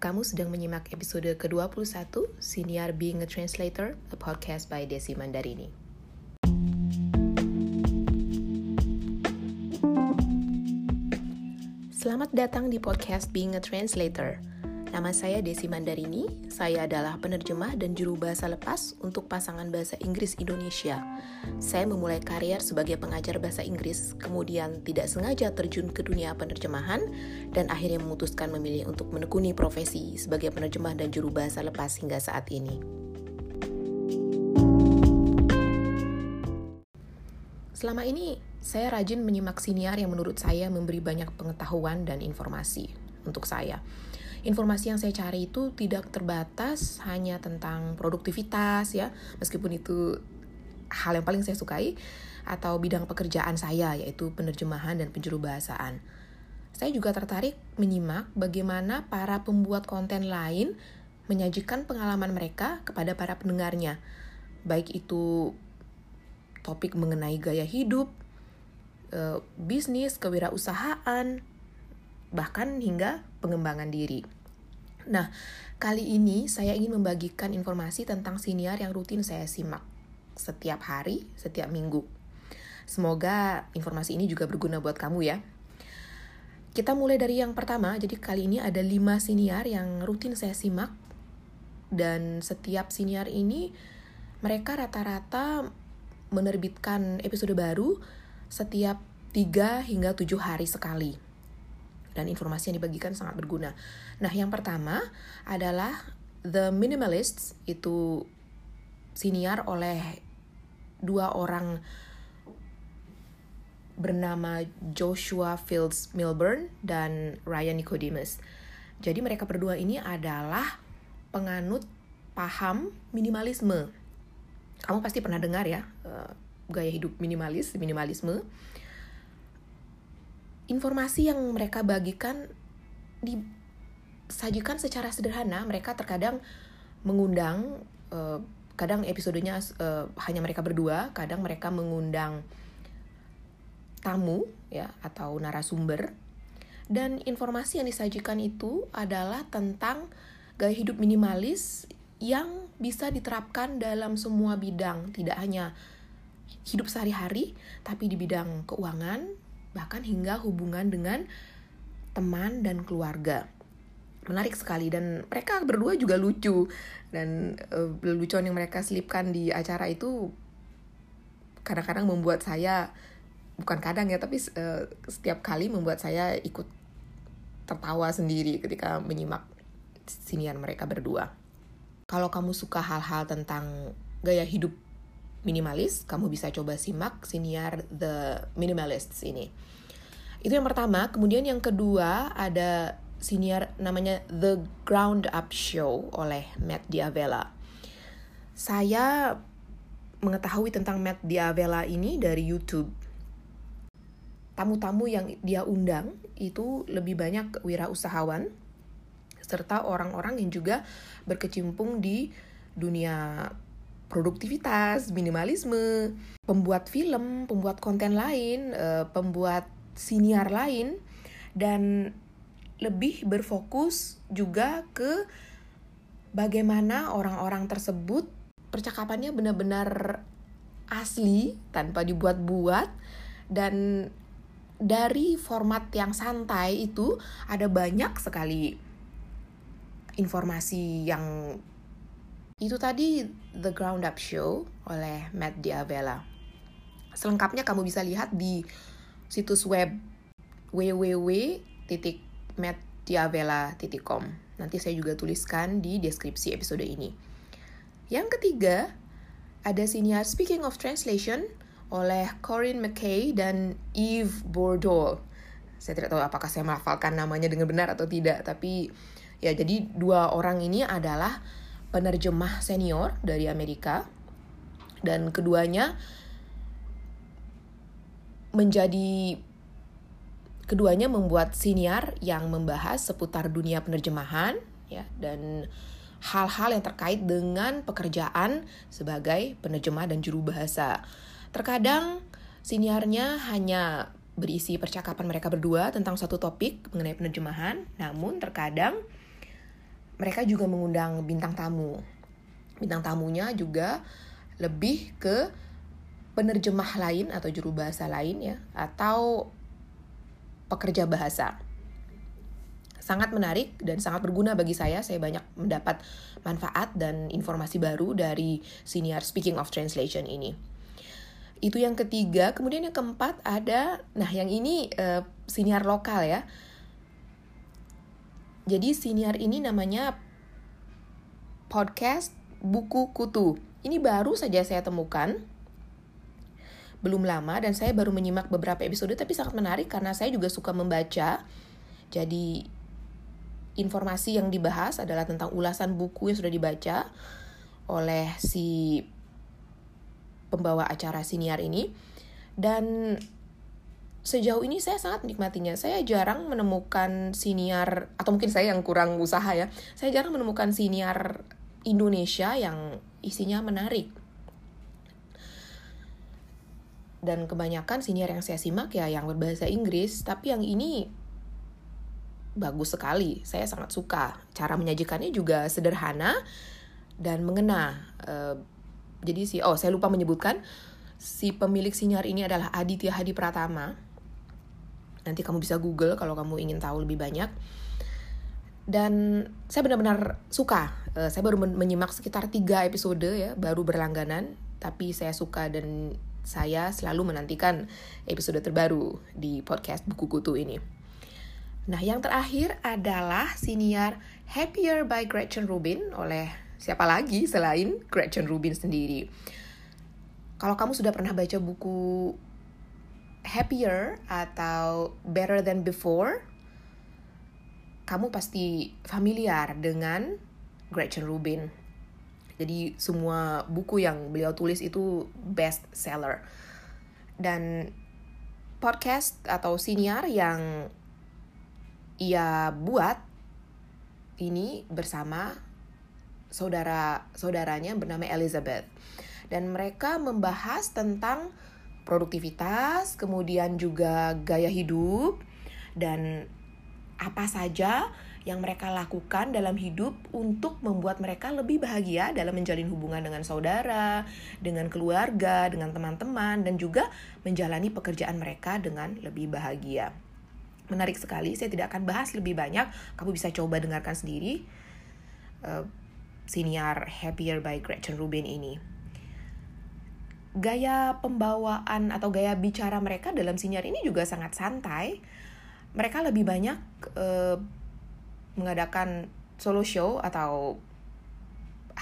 Kamu sedang menyimak episode ke-21 Senior Being a Translator, a podcast by Desi Mandarini. Selamat datang di podcast Being a Translator. Nama saya Desi Mandarini, saya adalah penerjemah dan juru bahasa lepas untuk pasangan bahasa Inggris Indonesia. Saya memulai karier sebagai pengajar bahasa Inggris, kemudian tidak sengaja terjun ke dunia penerjemahan, dan akhirnya memutuskan memilih untuk menekuni profesi sebagai penerjemah dan juru bahasa lepas hingga saat ini. Selama ini, saya rajin menyimak siniar yang menurut saya memberi banyak pengetahuan dan informasi untuk saya informasi yang saya cari itu tidak terbatas hanya tentang produktivitas ya, meskipun itu hal yang paling saya sukai atau bidang pekerjaan saya yaitu penerjemahan dan penjuru bahasaan. Saya juga tertarik menyimak bagaimana para pembuat konten lain menyajikan pengalaman mereka kepada para pendengarnya. Baik itu topik mengenai gaya hidup, eh, bisnis, kewirausahaan, bahkan hingga pengembangan diri. Nah, kali ini saya ingin membagikan informasi tentang siniar yang rutin saya simak setiap hari, setiap minggu. Semoga informasi ini juga berguna buat kamu ya. Kita mulai dari yang pertama, jadi kali ini ada 5 siniar yang rutin saya simak. Dan setiap siniar ini, mereka rata-rata menerbitkan episode baru setiap 3 hingga 7 hari sekali dan informasi yang dibagikan sangat berguna. Nah, yang pertama adalah The Minimalists itu siniar oleh dua orang bernama Joshua Fields Milburn dan Ryan Nicodemus. Jadi mereka berdua ini adalah penganut paham minimalisme. Kamu pasti pernah dengar ya uh, gaya hidup minimalis, minimalisme informasi yang mereka bagikan disajikan secara sederhana. Mereka terkadang mengundang, uh, kadang episodenya uh, hanya mereka berdua, kadang mereka mengundang tamu ya atau narasumber. Dan informasi yang disajikan itu adalah tentang gaya hidup minimalis yang bisa diterapkan dalam semua bidang, tidak hanya hidup sehari-hari, tapi di bidang keuangan, bahkan hingga hubungan dengan teman dan keluarga. Menarik sekali dan mereka berdua juga lucu dan uh, lelucon yang mereka selipkan di acara itu kadang-kadang membuat saya bukan kadang ya tapi uh, setiap kali membuat saya ikut tertawa sendiri ketika menyimak sinian mereka berdua. Kalau kamu suka hal-hal tentang gaya hidup minimalis, kamu bisa coba simak siniar The Minimalists ini. Itu yang pertama. Kemudian yang kedua ada siniar namanya The Ground Up Show oleh Matt Diavela. Saya mengetahui tentang Matt Diavela ini dari YouTube. Tamu-tamu yang dia undang itu lebih banyak wirausahawan serta orang-orang yang juga berkecimpung di dunia produktivitas, minimalisme, pembuat film, pembuat konten lain, uh, pembuat siniar lain, dan lebih berfokus juga ke bagaimana orang-orang tersebut percakapannya benar-benar asli tanpa dibuat-buat dan dari format yang santai itu ada banyak sekali informasi yang itu tadi The Ground Up Show oleh Matt Diavela. Selengkapnya kamu bisa lihat di situs web www.mattdiavela.com. Nanti saya juga tuliskan di deskripsi episode ini. Yang ketiga, ada siniar Speaking of Translation oleh Corinne McKay dan Eve Bordeaux. Saya tidak tahu apakah saya melafalkan namanya dengan benar atau tidak, tapi ya jadi dua orang ini adalah penerjemah senior dari Amerika dan keduanya menjadi keduanya membuat siniar yang membahas seputar dunia penerjemahan ya dan hal-hal yang terkait dengan pekerjaan sebagai penerjemah dan juru bahasa. Terkadang siniarnya hanya berisi percakapan mereka berdua tentang satu topik mengenai penerjemahan, namun terkadang mereka juga mengundang bintang tamu. Bintang tamunya juga lebih ke penerjemah lain atau juru bahasa lain ya atau pekerja bahasa. Sangat menarik dan sangat berguna bagi saya. Saya banyak mendapat manfaat dan informasi baru dari senior Speaking of Translation ini. Itu yang ketiga. Kemudian yang keempat ada, nah yang ini uh, senior lokal ya. Jadi senior ini namanya podcast buku kutu. Ini baru saja saya temukan belum lama dan saya baru menyimak beberapa episode tapi sangat menarik karena saya juga suka membaca. Jadi informasi yang dibahas adalah tentang ulasan buku yang sudah dibaca oleh si pembawa acara siniar ini dan sejauh ini saya sangat menikmatinya. Saya jarang menemukan siniar atau mungkin saya yang kurang usaha ya. Saya jarang menemukan siniar Indonesia yang isinya menarik dan kebanyakan senior yang saya simak ya yang berbahasa Inggris tapi yang ini bagus sekali saya sangat suka cara menyajikannya juga sederhana dan mengena uh, jadi si oh saya lupa menyebutkan si pemilik senior ini adalah Aditya Hadi Pratama nanti kamu bisa google kalau kamu ingin tahu lebih banyak dan saya benar-benar suka uh, saya baru menyimak sekitar tiga episode ya baru berlangganan tapi saya suka dan saya selalu menantikan episode terbaru di podcast Buku Kutu ini. Nah, yang terakhir adalah siniar Happier by Gretchen Rubin oleh siapa lagi selain Gretchen Rubin sendiri. Kalau kamu sudah pernah baca buku Happier atau Better Than Before, kamu pasti familiar dengan Gretchen Rubin. Jadi semua buku yang beliau tulis itu best seller. Dan podcast atau siniar yang ia buat ini bersama saudara-saudaranya bernama Elizabeth. Dan mereka membahas tentang produktivitas, kemudian juga gaya hidup dan apa saja yang mereka lakukan dalam hidup untuk membuat mereka lebih bahagia dalam menjalin hubungan dengan saudara, dengan keluarga, dengan teman-teman, dan juga menjalani pekerjaan mereka dengan lebih bahagia. Menarik sekali, saya tidak akan bahas lebih banyak, kamu bisa coba dengarkan sendiri. Uh, siniar Happier by Gretchen Rubin ini. Gaya pembawaan atau gaya bicara mereka dalam siniar ini juga sangat santai. Mereka lebih banyak uh, mengadakan solo show atau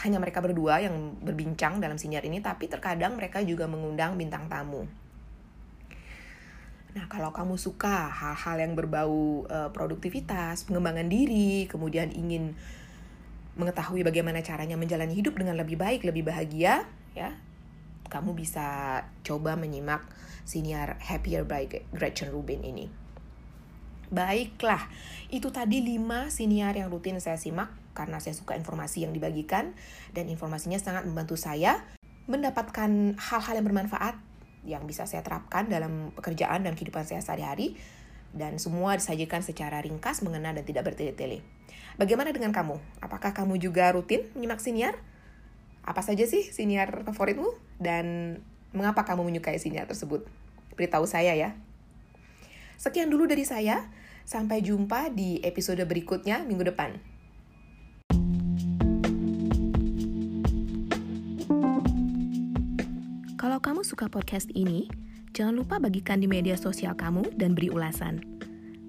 hanya mereka berdua yang berbincang dalam siniar ini, tapi terkadang mereka juga mengundang bintang tamu. Nah, kalau kamu suka hal-hal yang berbau uh, produktivitas, pengembangan diri, kemudian ingin mengetahui bagaimana caranya menjalani hidup dengan lebih baik, lebih bahagia, ya, kamu bisa coba menyimak siniar Happier by Gretchen Rubin ini. Baiklah, itu tadi 5 siniar yang rutin saya simak karena saya suka informasi yang dibagikan dan informasinya sangat membantu saya mendapatkan hal-hal yang bermanfaat yang bisa saya terapkan dalam pekerjaan dan kehidupan saya sehari-hari dan semua disajikan secara ringkas, mengena dan tidak bertele-tele. Bagaimana dengan kamu? Apakah kamu juga rutin menyimak siniar? Apa saja sih siniar favoritmu dan mengapa kamu menyukai siniar tersebut? Beritahu saya ya. Sekian dulu dari saya. Sampai jumpa di episode berikutnya minggu depan. Kalau kamu suka podcast ini, jangan lupa bagikan di media sosial kamu dan beri ulasan.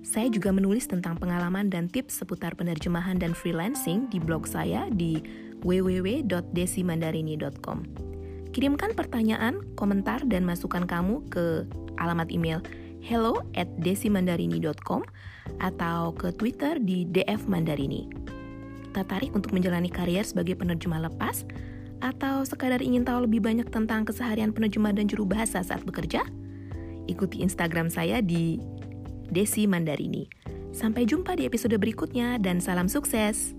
Saya juga menulis tentang pengalaman dan tips seputar penerjemahan dan freelancing di blog saya di www.desimandarini.com. Kirimkan pertanyaan, komentar, dan masukan kamu ke alamat email hello at desimandarini.com atau ke Twitter di DF Mandarini. Tertarik untuk menjalani karier sebagai penerjemah lepas? Atau sekadar ingin tahu lebih banyak tentang keseharian penerjemah dan juru bahasa saat bekerja? Ikuti Instagram saya di Desi Mandarini. Sampai jumpa di episode berikutnya dan salam sukses!